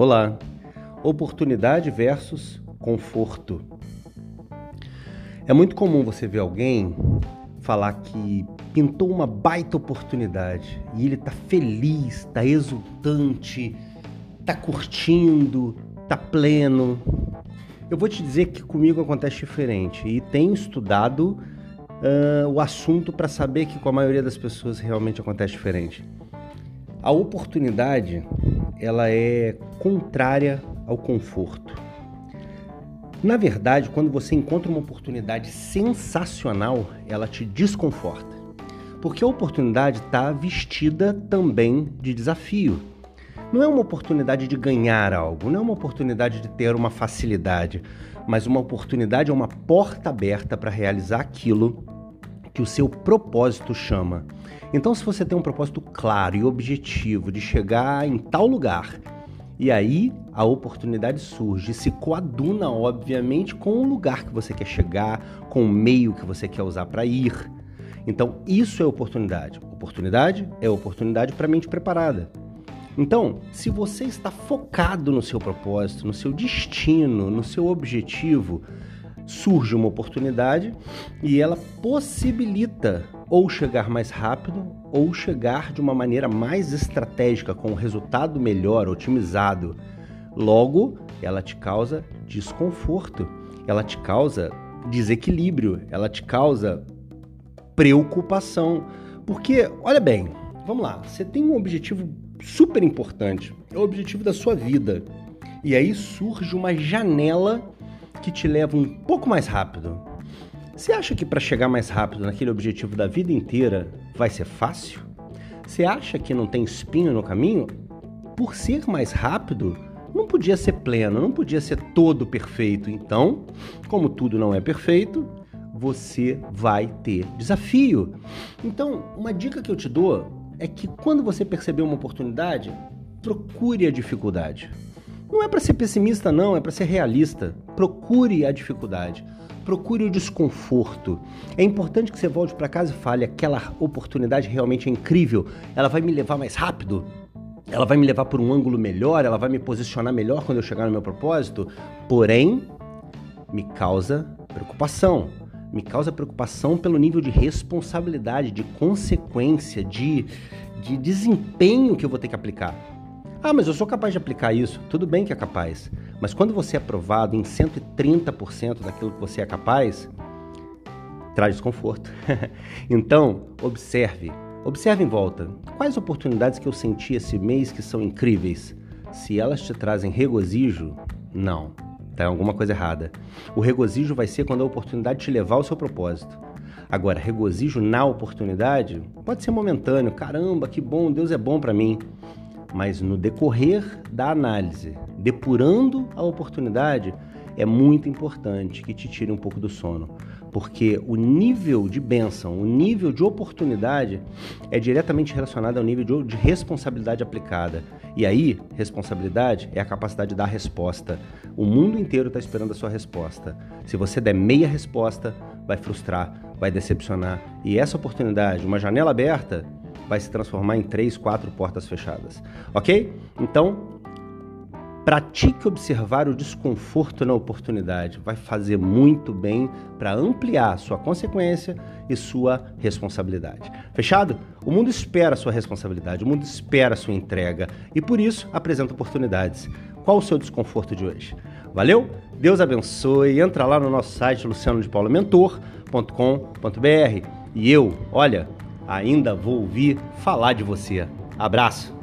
Olá. Oportunidade versus conforto. É muito comum você ver alguém falar que pintou uma baita oportunidade e ele tá feliz, tá exultante, tá curtindo, tá pleno. Eu vou te dizer que comigo acontece diferente e tenho estudado uh, o assunto para saber que com a maioria das pessoas realmente acontece diferente. A oportunidade ela é contrária ao conforto. Na verdade, quando você encontra uma oportunidade sensacional, ela te desconforta. Porque a oportunidade está vestida também de desafio. Não é uma oportunidade de ganhar algo, não é uma oportunidade de ter uma facilidade, mas uma oportunidade é uma porta aberta para realizar aquilo que o seu propósito chama. Então, se você tem um propósito claro e objetivo de chegar em tal lugar, e aí a oportunidade surge, se coaduna, obviamente, com o lugar que você quer chegar, com o meio que você quer usar para ir. Então, isso é oportunidade. Oportunidade é oportunidade para mente preparada. Então, se você está focado no seu propósito, no seu destino, no seu objetivo, surge uma oportunidade e ela possibilita ou chegar mais rápido ou chegar de uma maneira mais estratégica, com um resultado melhor, otimizado. Logo, ela te causa desconforto, ela te causa desequilíbrio, ela te causa preocupação. Porque, olha bem, vamos lá, você tem um objetivo super importante, é o objetivo da sua vida. E aí surge uma janela que te leva um pouco mais rápido. Você acha que para chegar mais rápido naquele objetivo da vida inteira vai ser fácil? Você acha que não tem espinho no caminho? Por ser mais rápido, não podia ser pleno, não podia ser todo perfeito. Então, como tudo não é perfeito, você vai ter desafio. Então, uma dica que eu te dou é que quando você perceber uma oportunidade, procure a dificuldade. Não é para ser pessimista, não, é para ser realista. Procure a dificuldade, procure o desconforto. É importante que você volte para casa e fale: aquela oportunidade realmente é incrível, ela vai me levar mais rápido, ela vai me levar por um ângulo melhor, ela vai me posicionar melhor quando eu chegar no meu propósito. Porém, me causa preocupação. Me causa preocupação pelo nível de responsabilidade, de consequência, de, de desempenho que eu vou ter que aplicar. Ah, mas eu sou capaz de aplicar isso. Tudo bem que é capaz. Mas quando você é aprovado em 130% daquilo que você é capaz, traz desconforto. então, observe. Observe em volta. Quais oportunidades que eu senti esse mês que são incríveis? Se elas te trazem regozijo, não. Tá alguma coisa errada. O regozijo vai ser quando a oportunidade te levar ao seu propósito. Agora, regozijo na oportunidade pode ser momentâneo. Caramba, que bom, Deus é bom para mim mas no decorrer da análise, depurando a oportunidade, é muito importante que te tire um pouco do sono, porque o nível de bênção, o nível de oportunidade é diretamente relacionado ao nível de responsabilidade aplicada. E aí, responsabilidade é a capacidade de dar resposta. O mundo inteiro está esperando a sua resposta. Se você der meia resposta, vai frustrar, vai decepcionar. E essa oportunidade, uma janela aberta, vai se transformar em três, quatro portas fechadas. Ok? Então, pratique observar o desconforto na oportunidade. Vai fazer muito bem para ampliar sua consequência e sua responsabilidade. Fechado? O mundo espera a sua responsabilidade, o mundo espera a sua entrega e por isso apresenta oportunidades. Qual o seu desconforto de hoje? Valeu? Deus abençoe. Entra lá no nosso site lucianodepaulamentor.com.br. E eu, olha, ainda vou ouvir falar de você. Abraço!